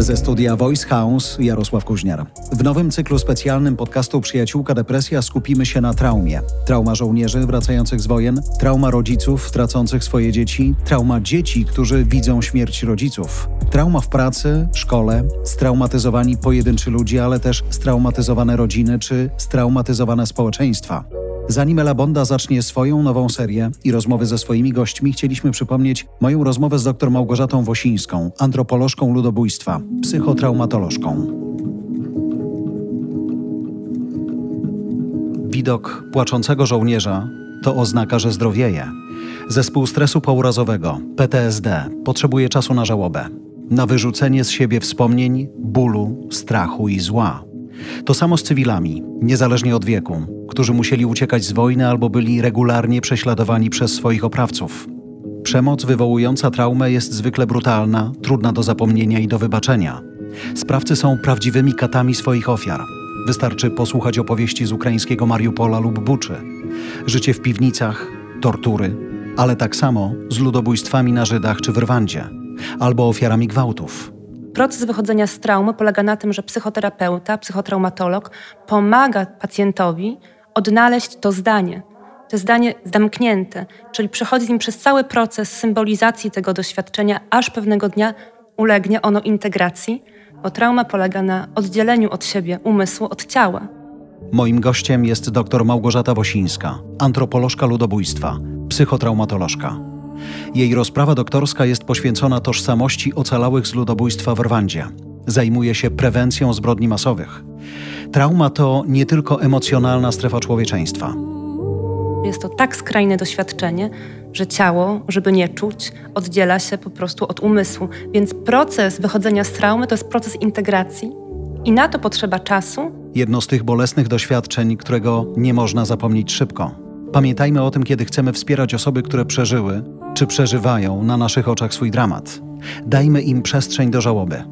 Ze studia Voice House Jarosław Kuźniar. W nowym cyklu specjalnym podcastu Przyjaciółka Depresja skupimy się na traumie. Trauma żołnierzy wracających z wojen, trauma rodziców tracących swoje dzieci, trauma dzieci, którzy widzą śmierć rodziców, trauma w pracy, szkole, straumatyzowani pojedynczy ludzie, ale też straumatyzowane rodziny czy straumatyzowane społeczeństwa. Zanim Ela Bonda zacznie swoją nową serię i rozmowy ze swoimi gośćmi, chcieliśmy przypomnieć moją rozmowę z dr Małgorzatą Wosińską, antropolożką ludobójstwa, psychotraumatolożką. Widok płaczącego żołnierza to oznaka, że zdrowieje. Zespół stresu pourazowego, PTSD, potrzebuje czasu na żałobę, na wyrzucenie z siebie wspomnień, bólu, strachu i zła. To samo z cywilami, niezależnie od wieku, którzy musieli uciekać z wojny albo byli regularnie prześladowani przez swoich oprawców. Przemoc wywołująca traumę jest zwykle brutalna, trudna do zapomnienia i do wybaczenia. Sprawcy są prawdziwymi katami swoich ofiar. Wystarczy posłuchać opowieści z ukraińskiego Mariupola lub Buczy. Życie w piwnicach, tortury, ale tak samo z ludobójstwami na Żydach czy w Rwandzie, albo ofiarami gwałtów. Proces wychodzenia z traumy polega na tym, że psychoterapeuta, psychotraumatolog pomaga pacjentowi odnaleźć to zdanie. To zdanie zamknięte, czyli przechodzi nim przez cały proces symbolizacji tego doświadczenia, aż pewnego dnia ulegnie ono integracji, bo trauma polega na oddzieleniu od siebie umysłu od ciała. Moim gościem jest dr Małgorzata Wosińska, antropolożka ludobójstwa, psychotraumatolożka. Jej rozprawa doktorska jest poświęcona tożsamości ocalałych z ludobójstwa w Rwandzie. Zajmuje się prewencją zbrodni masowych. Trauma to nie tylko emocjonalna strefa człowieczeństwa. Jest to tak skrajne doświadczenie, że ciało, żeby nie czuć, oddziela się po prostu od umysłu. Więc proces wychodzenia z traumy to jest proces integracji i na to potrzeba czasu. Jedno z tych bolesnych doświadczeń, którego nie można zapomnieć szybko. Pamiętajmy o tym, kiedy chcemy wspierać osoby, które przeżyły czy przeżywają na naszych oczach swój dramat. Dajmy im przestrzeń do żałoby.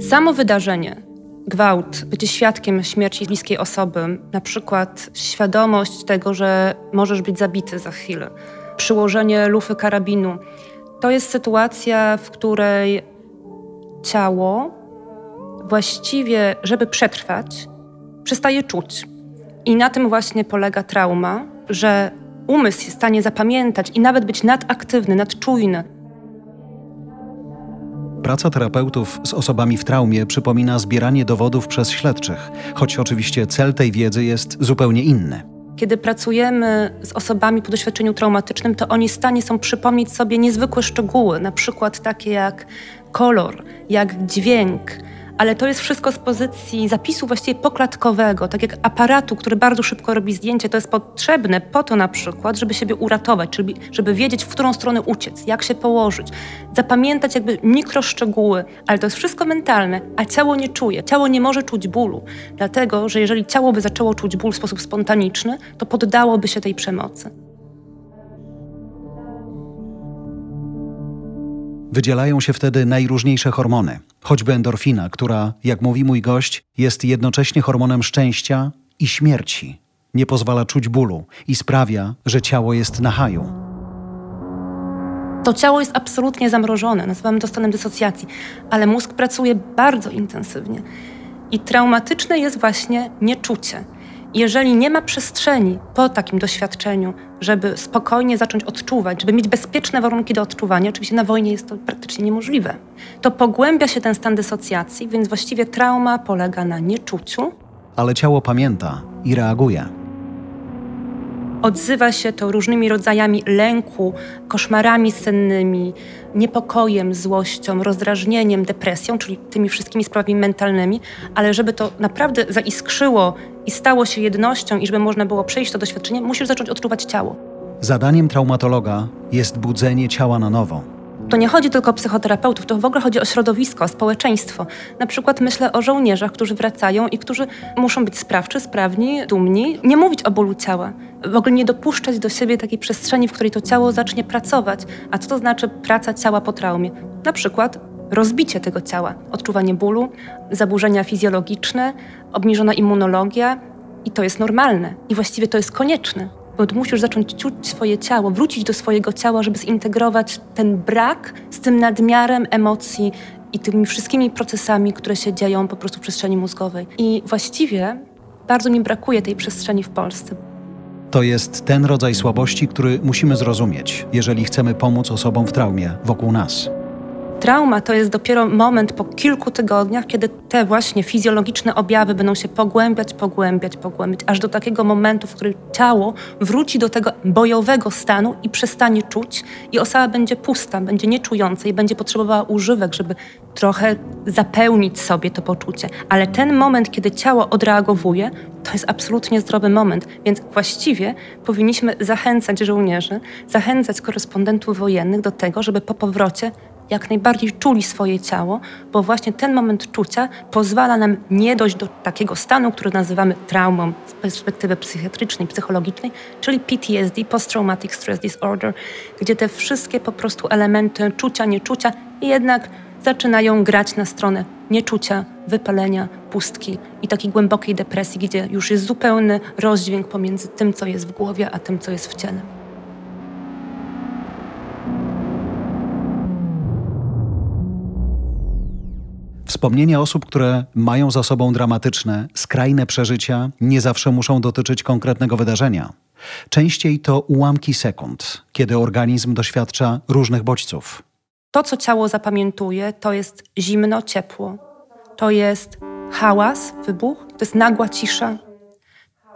Samo wydarzenie, gwałt, bycie świadkiem śmierci bliskiej osoby, na przykład świadomość tego, że możesz być zabity za chwilę, przyłożenie lufy karabinu, to jest sytuacja, w której ciało właściwie, żeby przetrwać, przestaje czuć. I na tym właśnie polega trauma, że umysł jest w stanie zapamiętać i nawet być nadaktywny, nadczujny. Praca terapeutów z osobami w traumie przypomina zbieranie dowodów przez śledczych, choć oczywiście cel tej wiedzy jest zupełnie inny. Kiedy pracujemy z osobami po doświadczeniu traumatycznym, to oni w stanie są przypomnieć sobie niezwykłe szczegóły, na przykład takie jak kolor, jak dźwięk, ale to jest wszystko z pozycji zapisu właściwie poklatkowego, tak jak aparatu, który bardzo szybko robi zdjęcie, to jest potrzebne po to na przykład, żeby siebie uratować, czyli żeby wiedzieć, w którą stronę uciec, jak się położyć, zapamiętać jakby mikroszczegóły, ale to jest wszystko mentalne, a ciało nie czuje, ciało nie może czuć bólu, dlatego, że jeżeli ciało by zaczęło czuć ból w sposób spontaniczny, to poddałoby się tej przemocy. Wydzielają się wtedy najróżniejsze hormony, choćby endorfina, która, jak mówi mój gość, jest jednocześnie hormonem szczęścia i śmierci. Nie pozwala czuć bólu i sprawia, że ciało jest na haju. To ciało jest absolutnie zamrożone, nazywamy to stanem dysocjacji, ale mózg pracuje bardzo intensywnie. I traumatyczne jest właśnie nieczucie. Jeżeli nie ma przestrzeni po takim doświadczeniu, żeby spokojnie zacząć odczuwać, żeby mieć bezpieczne warunki do odczuwania, oczywiście na wojnie jest to praktycznie niemożliwe, to pogłębia się ten stan dysocjacji, więc właściwie trauma polega na nieczuciu. Ale ciało pamięta i reaguje. Odzywa się to różnymi rodzajami lęku, koszmarami sennymi, niepokojem, złością, rozdrażnieniem, depresją, czyli tymi wszystkimi sprawami mentalnymi, ale żeby to naprawdę zaiskrzyło i stało się jednością i żeby można było przejść to doświadczenie, musisz zacząć odczuwać ciało. Zadaniem traumatologa jest budzenie ciała na nowo. To nie chodzi tylko o psychoterapeutów, to w ogóle chodzi o środowisko, o społeczeństwo. Na przykład myślę o żołnierzach, którzy wracają i którzy muszą być sprawczy, sprawni, dumni, nie mówić o bólu ciała, w ogóle nie dopuszczać do siebie takiej przestrzeni, w której to ciało zacznie pracować. A co to znaczy praca ciała po traumie? Na przykład rozbicie tego ciała, odczuwanie bólu, zaburzenia fizjologiczne, obniżona immunologia i to jest normalne i właściwie to jest konieczne. Bo musisz zacząć czuć swoje ciało, wrócić do swojego ciała, żeby zintegrować ten brak z tym nadmiarem emocji i tymi wszystkimi procesami, które się dzieją po prostu w przestrzeni mózgowej. I właściwie bardzo mi brakuje tej przestrzeni w Polsce. To jest ten rodzaj słabości, który musimy zrozumieć, jeżeli chcemy pomóc osobom w traumie wokół nas. Trauma to jest dopiero moment po kilku tygodniach, kiedy te właśnie fizjologiczne objawy będą się pogłębiać, pogłębiać, pogłębiać, aż do takiego momentu, w którym ciało wróci do tego bojowego stanu i przestanie czuć, i osoba będzie pusta, będzie nieczująca i będzie potrzebowała używek, żeby trochę zapełnić sobie to poczucie. Ale ten moment, kiedy ciało odreagowuje, to jest absolutnie zdrowy moment. Więc właściwie powinniśmy zachęcać żołnierzy, zachęcać korespondentów wojennych do tego, żeby po powrocie jak najbardziej czuli swoje ciało, bo właśnie ten moment czucia pozwala nam nie dojść do takiego stanu, który nazywamy traumą z perspektywy psychiatrycznej, psychologicznej, czyli PTSD, Post-Traumatic Stress Disorder, gdzie te wszystkie po prostu elementy czucia, nieczucia jednak zaczynają grać na stronę nieczucia, wypalenia, pustki i takiej głębokiej depresji, gdzie już jest zupełny rozdźwięk pomiędzy tym, co jest w głowie, a tym, co jest w ciele. Wspomnienia osób, które mają za sobą dramatyczne, skrajne przeżycia, nie zawsze muszą dotyczyć konkretnego wydarzenia. Częściej to ułamki sekund, kiedy organizm doświadcza różnych bodźców. To, co ciało zapamiętuje, to jest zimno, ciepło, to jest hałas, wybuch, to jest nagła cisza,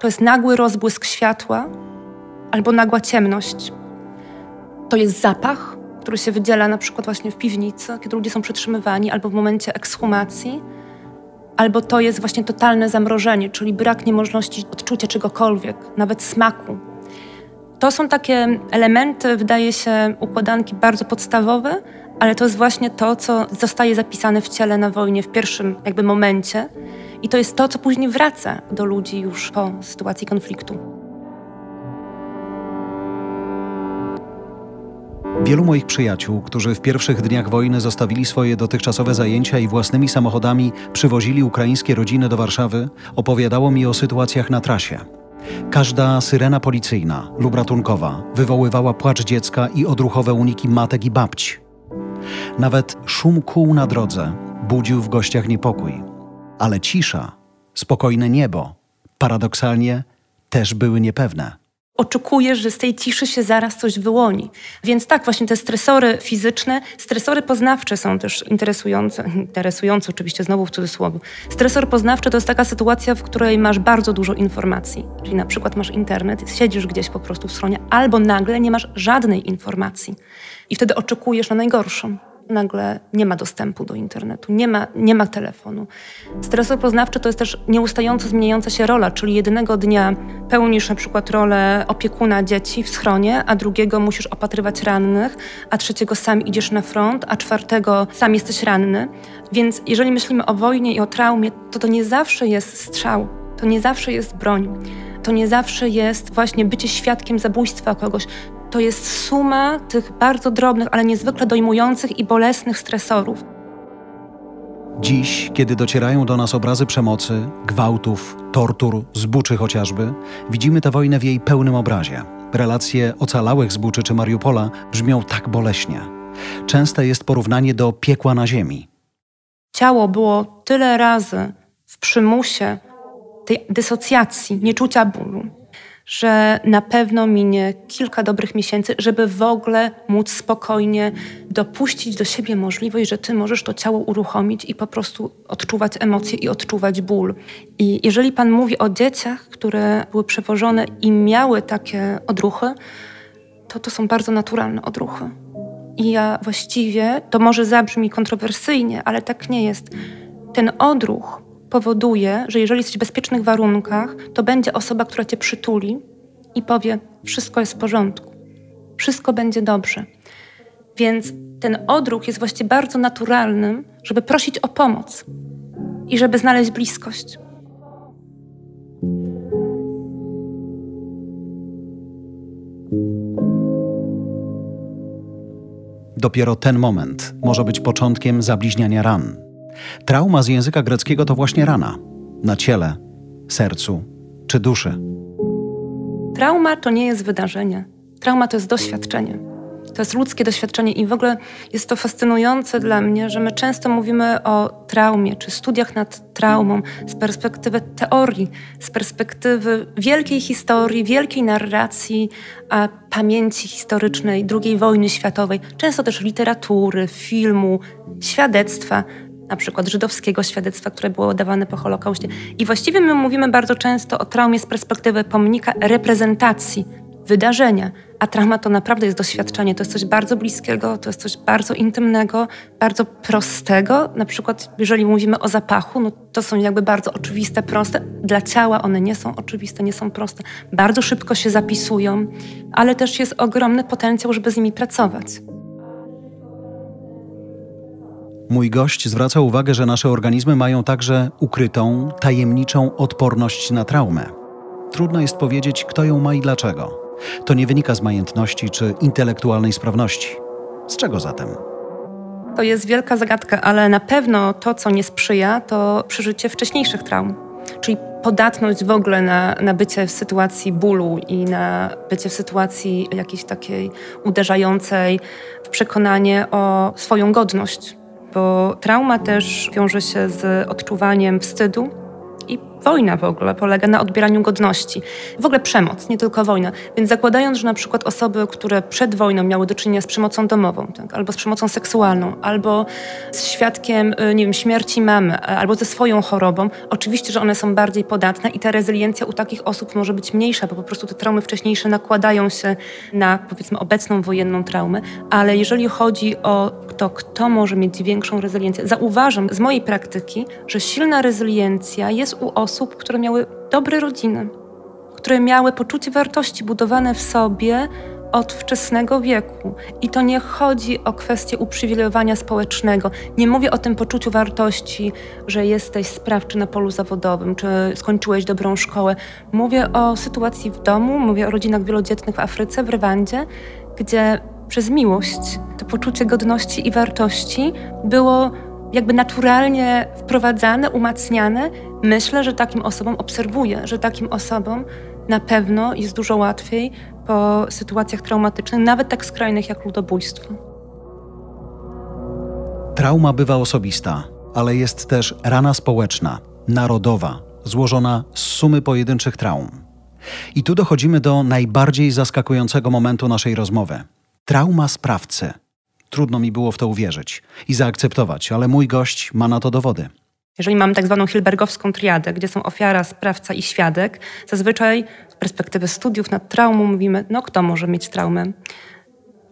to jest nagły rozbłysk światła albo nagła ciemność. To jest zapach, który się wydziela na przykład właśnie w piwnicy, kiedy ludzie są przetrzymywani, albo w momencie ekshumacji, albo to jest właśnie totalne zamrożenie, czyli brak niemożności odczucia czegokolwiek, nawet smaku. To są takie elementy, wydaje się, układanki bardzo podstawowe, ale to jest właśnie to, co zostaje zapisane w ciele na wojnie w pierwszym jakby momencie. I to jest to, co później wraca do ludzi już po sytuacji konfliktu. Wielu moich przyjaciół, którzy w pierwszych dniach wojny zostawili swoje dotychczasowe zajęcia i własnymi samochodami przywozili ukraińskie rodziny do Warszawy, opowiadało mi o sytuacjach na trasie. Każda syrena policyjna lub ratunkowa wywoływała płacz dziecka i odruchowe uniki matek i babci. Nawet szum kół na drodze budził w gościach niepokój. Ale cisza, spokojne niebo, paradoksalnie też były niepewne oczekujesz, że z tej ciszy się zaraz coś wyłoni. Więc tak, właśnie te stresory fizyczne, stresory poznawcze są też interesujące, interesujące oczywiście znowu w cudzysłowie. Stresor poznawczy to jest taka sytuacja, w której masz bardzo dużo informacji. Czyli na przykład masz internet, siedzisz gdzieś po prostu w stronie, albo nagle nie masz żadnej informacji. I wtedy oczekujesz na najgorszą nagle nie ma dostępu do internetu, nie ma, nie ma telefonu. Stresor poznawczy to jest też nieustająco zmieniająca się rola, czyli jednego dnia pełnisz na przykład rolę opiekuna dzieci w schronie, a drugiego musisz opatrywać rannych, a trzeciego sam idziesz na front, a czwartego sam jesteś ranny. Więc jeżeli myślimy o wojnie i o traumie, to to nie zawsze jest strzał, to nie zawsze jest broń to nie zawsze jest właśnie bycie świadkiem zabójstwa kogoś to jest suma tych bardzo drobnych, ale niezwykle dojmujących i bolesnych stresorów. Dziś, kiedy docierają do nas obrazy przemocy, gwałtów, tortur, zbuczy chociażby, widzimy tę wojnę w jej pełnym obrazie. Relacje ocalałych zbuczy czy Mariupola brzmią tak boleśnie. Częste jest porównanie do piekła na ziemi. Ciało było tyle razy w przymusie tej dysocjacji, nieczucia bólu, że na pewno minie kilka dobrych miesięcy, żeby w ogóle móc spokojnie dopuścić do siebie możliwość, że ty możesz to ciało uruchomić i po prostu odczuwać emocje i odczuwać ból. I jeżeli pan mówi o dzieciach, które były przewożone i miały takie odruchy, to to są bardzo naturalne odruchy. I ja właściwie, to może zabrzmi kontrowersyjnie, ale tak nie jest. Ten odruch powoduje, że jeżeli jesteś w bezpiecznych warunkach, to będzie osoba, która cię przytuli i powie: Wszystko jest w porządku, wszystko będzie dobrze. Więc ten odruch jest właściwie bardzo naturalnym, żeby prosić o pomoc i żeby znaleźć bliskość. Dopiero ten moment może być początkiem zabliźniania ran Trauma z języka greckiego to właśnie rana na ciele, sercu czy duszy. Trauma to nie jest wydarzenie. Trauma to jest doświadczenie. To jest ludzkie doświadczenie i w ogóle jest to fascynujące dla mnie, że my często mówimy o traumie czy studiach nad traumą z perspektywy teorii, z perspektywy wielkiej historii, wielkiej narracji, a pamięci historycznej II wojny światowej, często też literatury, filmu, świadectwa na przykład żydowskiego świadectwa, które było dawane po Holokauście. I właściwie my mówimy bardzo często o traumie z perspektywy pomnika reprezentacji wydarzenia, a trauma to naprawdę jest doświadczenie, to jest coś bardzo bliskiego, to jest coś bardzo intymnego, bardzo prostego. Na przykład, jeżeli mówimy o zapachu, no to są jakby bardzo oczywiste, proste. Dla ciała one nie są oczywiste, nie są proste. Bardzo szybko się zapisują, ale też jest ogromny potencjał, żeby z nimi pracować. Mój gość zwraca uwagę, że nasze organizmy mają także ukrytą, tajemniczą odporność na traumę. Trudno jest powiedzieć, kto ją ma i dlaczego. To nie wynika z majętności czy intelektualnej sprawności. Z czego zatem? To jest wielka zagadka, ale na pewno to, co nie sprzyja, to przeżycie wcześniejszych traum. Czyli podatność w ogóle na, na bycie w sytuacji bólu i na bycie w sytuacji jakiejś takiej uderzającej w przekonanie o swoją godność. Bo trauma też wiąże się z odczuwaniem wstydu, i wojna w ogóle polega na odbieraniu godności. W ogóle przemoc, nie tylko wojna. Więc zakładając, że na przykład osoby, które przed wojną miały do czynienia z przemocą domową, tak, albo z przemocą seksualną, albo z świadkiem, y, nie wiem, śmierci mamy, albo ze swoją chorobą, oczywiście, że one są bardziej podatne i ta rezyliencja u takich osób może być mniejsza, bo po prostu te traumy wcześniejsze nakładają się na, powiedzmy, obecną wojenną traumę. Ale jeżeli chodzi o to, kto może mieć większą rezyliencję, zauważam z mojej praktyki, że silna rezyliencja jest u osób, które miały dobre rodziny, które miały poczucie wartości budowane w sobie od wczesnego wieku. I to nie chodzi o kwestię uprzywilejowania społecznego. Nie mówię o tym poczuciu wartości, że jesteś sprawczy na polu zawodowym, czy skończyłeś dobrą szkołę. Mówię o sytuacji w domu, mówię o rodzinach wielodzietnych w Afryce, w Rwandzie, gdzie przez miłość to poczucie godności i wartości było jakby naturalnie wprowadzane, umacniane, myślę, że takim osobom obserwuję, że takim osobom na pewno jest dużo łatwiej po sytuacjach traumatycznych, nawet tak skrajnych jak ludobójstwo. Trauma bywa osobista, ale jest też rana społeczna, narodowa, złożona z sumy pojedynczych traum. I tu dochodzimy do najbardziej zaskakującego momentu naszej rozmowy trauma sprawcy. Trudno mi było w to uwierzyć i zaakceptować, ale mój gość ma na to dowody. Jeżeli mamy tak zwaną Hilbergowską triadę, gdzie są ofiara, sprawca i świadek, zazwyczaj z perspektywy studiów nad traumą mówimy, no kto może mieć traumę?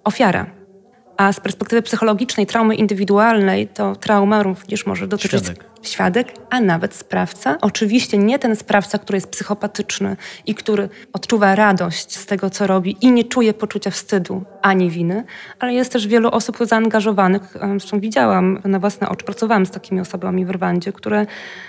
Ofiara. A z perspektywy psychologicznej, traumy indywidualnej, to trauma również może dotyczyć świadek. świadek, a nawet sprawca. Oczywiście nie ten sprawca, który jest psychopatyczny i który odczuwa radość z tego, co robi i nie czuje poczucia wstydu ani winy, ale jest też wielu osób zaangażowanych. Zresztą widziałam na własne oczy, pracowałam z takimi osobami w Rwandzie, które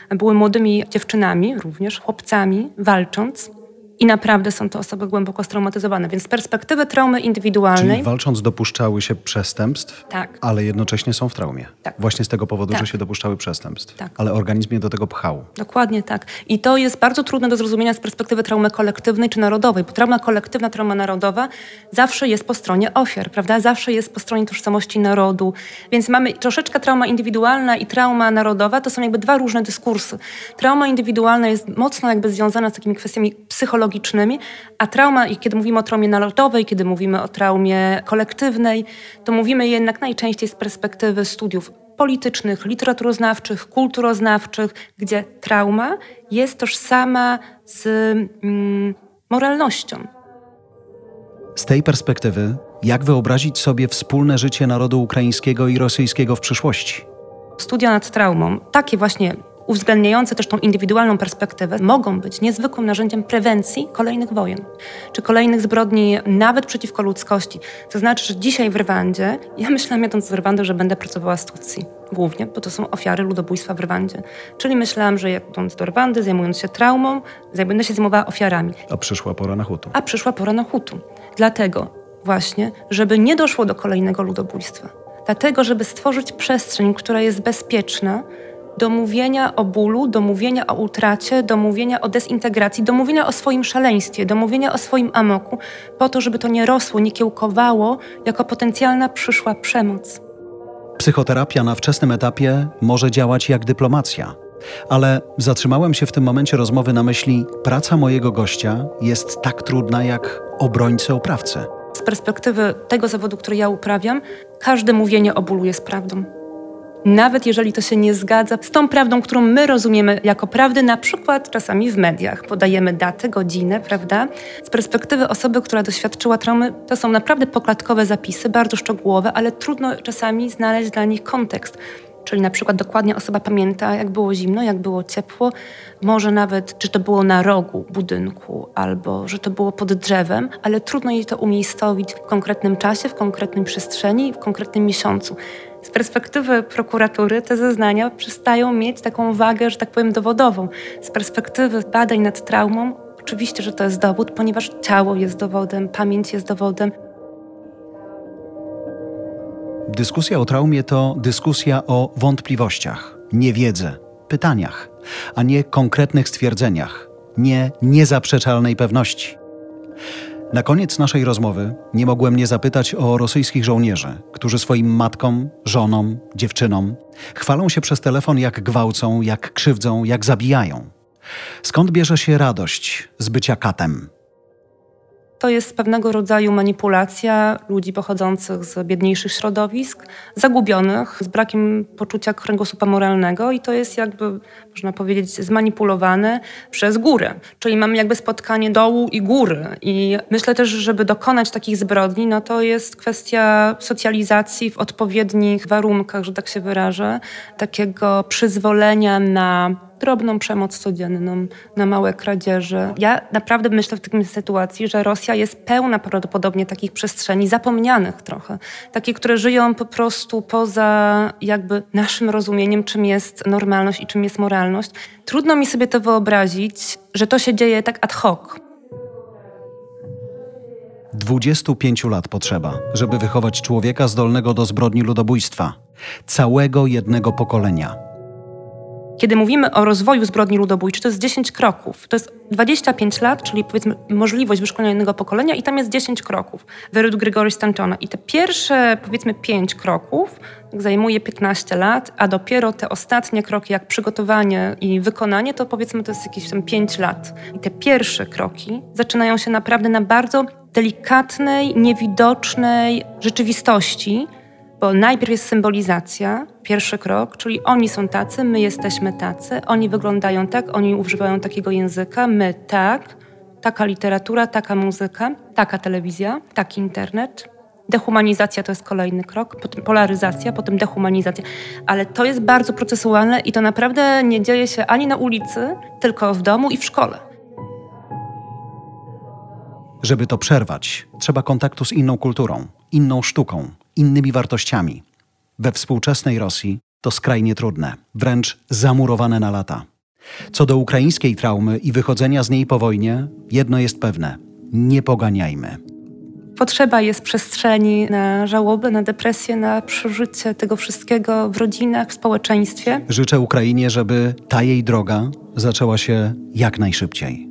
były młodymi dziewczynami, również chłopcami, walcząc i naprawdę są to osoby głęboko straumatyzowane. Więc z perspektywy traumy indywidualnej. Czyli walcząc dopuszczały się przestępstw, tak. ale jednocześnie są w traumie. Tak. Właśnie z tego powodu, tak. że się dopuszczały przestępstw. Tak. Ale organizm je do tego pchał. Dokładnie tak. I to jest bardzo trudne do zrozumienia z perspektywy traumy kolektywnej czy narodowej, bo trauma kolektywna, trauma narodowa zawsze jest po stronie ofiar, prawda? Zawsze jest po stronie tożsamości narodu. Więc mamy troszeczkę trauma indywidualna i trauma narodowa, to są jakby dwa różne dyskursy. Trauma indywidualna jest mocno jakby związana z takimi kwestiami psychologicznymi, psychologicznymi, a trauma, i kiedy mówimy o traumie narodowej, kiedy mówimy o traumie kolektywnej, to mówimy jednak najczęściej z perspektywy studiów politycznych, literaturoznawczych, kulturoznawczych, gdzie trauma jest tożsama z mm, moralnością. Z tej perspektywy, jak wyobrazić sobie wspólne życie narodu ukraińskiego i rosyjskiego w przyszłości? Studia nad traumą, takie właśnie uwzględniające też tą indywidualną perspektywę, mogą być niezwykłym narzędziem prewencji kolejnych wojen, czy kolejnych zbrodni nawet przeciwko ludzkości. To znaczy, że dzisiaj w Rwandzie, ja myślałam jadąc z Rwandy, że będę pracowała z Tutsi głównie, bo to są ofiary ludobójstwa w Rwandzie. Czyli myślałam, że jadąc do Rwandy, zajmując się traumą, będę się zajmowała ofiarami. A przyszła pora na Hutu. A przyszła pora na Hutu. Dlatego właśnie, żeby nie doszło do kolejnego ludobójstwa. Dlatego, żeby stworzyć przestrzeń, która jest bezpieczna, do mówienia o bólu, do mówienia o utracie, do mówienia o dezintegracji, do mówienia o swoim szaleństwie, do mówienia o swoim amoku, po to, żeby to nie rosło, nie kiełkowało jako potencjalna przyszła przemoc. Psychoterapia na wczesnym etapie może działać jak dyplomacja. Ale zatrzymałem się w tym momencie rozmowy na myśli, praca mojego gościa jest tak trudna jak obrońcy oprawcy. Z perspektywy tego zawodu, który ja uprawiam, każde mówienie o bólu jest prawdą nawet jeżeli to się nie zgadza z tą prawdą, którą my rozumiemy jako prawdę, na przykład czasami w mediach. Podajemy datę, godzinę, prawda? Z perspektywy osoby, która doświadczyła traumy, to są naprawdę pokładkowe zapisy, bardzo szczegółowe, ale trudno czasami znaleźć dla nich kontekst. Czyli na przykład dokładnie osoba pamięta, jak było zimno, jak było ciepło, może nawet, czy to było na rogu budynku, albo że to było pod drzewem, ale trudno jej to umiejscowić w konkretnym czasie, w konkretnej przestrzeni, w konkretnym miesiącu z perspektywy prokuratury te zeznania przestają mieć taką wagę, że tak powiem, dowodową. Z perspektywy badań nad traumą, oczywiście, że to jest dowód, ponieważ ciało jest dowodem, pamięć jest dowodem. Dyskusja o traumie to dyskusja o wątpliwościach, niewiedzy, pytaniach, a nie konkretnych stwierdzeniach, nie niezaprzeczalnej pewności. Na koniec naszej rozmowy nie mogłem nie zapytać o rosyjskich żołnierzy, którzy swoim matkom, żonom, dziewczynom chwalą się przez telefon, jak gwałcą, jak krzywdzą, jak zabijają. Skąd bierze się radość z bycia katem? To jest pewnego rodzaju manipulacja ludzi pochodzących z biedniejszych środowisk, zagubionych, z brakiem poczucia kręgosłupa moralnego i to jest jakby, można powiedzieć, zmanipulowane przez górę. Czyli mamy jakby spotkanie dołu i góry. I myślę też, żeby dokonać takich zbrodni, no to jest kwestia socjalizacji w odpowiednich warunkach, że tak się wyrażę, takiego przyzwolenia na drobną przemoc codzienną, na małe kradzieże. Ja naprawdę myślę w takiej sytuacji, że Rosja jest pełna prawdopodobnie takich przestrzeni zapomnianych trochę. Takie, które żyją po prostu poza jakby naszym rozumieniem, czym jest normalność i czym jest moralność. Trudno mi sobie to wyobrazić, że to się dzieje tak ad hoc. 25 lat potrzeba, żeby wychować człowieka zdolnego do zbrodni ludobójstwa. Całego jednego pokolenia. Kiedy mówimy o rozwoju zbrodni ludobójczej, to jest 10 kroków. To jest 25 lat, czyli powiedzmy możliwość wyszkolenia innego pokolenia i tam jest 10 kroków według Grigory Stanczona. I te pierwsze powiedzmy 5 kroków zajmuje 15 lat, a dopiero te ostatnie kroki, jak przygotowanie i wykonanie, to powiedzmy to jest jakieś tam 5 lat. I te pierwsze kroki zaczynają się naprawdę na bardzo delikatnej, niewidocznej rzeczywistości, bo najpierw jest symbolizacja, pierwszy krok, czyli oni są tacy, my jesteśmy tacy, oni wyglądają tak, oni używają takiego języka, my tak, taka literatura, taka muzyka, taka telewizja, taki internet. Dehumanizacja to jest kolejny krok, potem polaryzacja, potem dehumanizacja. Ale to jest bardzo procesualne i to naprawdę nie dzieje się ani na ulicy, tylko w domu i w szkole. Żeby to przerwać, trzeba kontaktu z inną kulturą, inną sztuką, innymi wartościami. We współczesnej Rosji to skrajnie trudne, wręcz zamurowane na lata. Co do ukraińskiej traumy i wychodzenia z niej po wojnie, jedno jest pewne: nie poganiajmy. Potrzeba jest przestrzeni na żałobę, na depresję, na przeżycie tego wszystkiego w rodzinach, w społeczeństwie. Życzę Ukrainie, żeby ta jej droga zaczęła się jak najszybciej.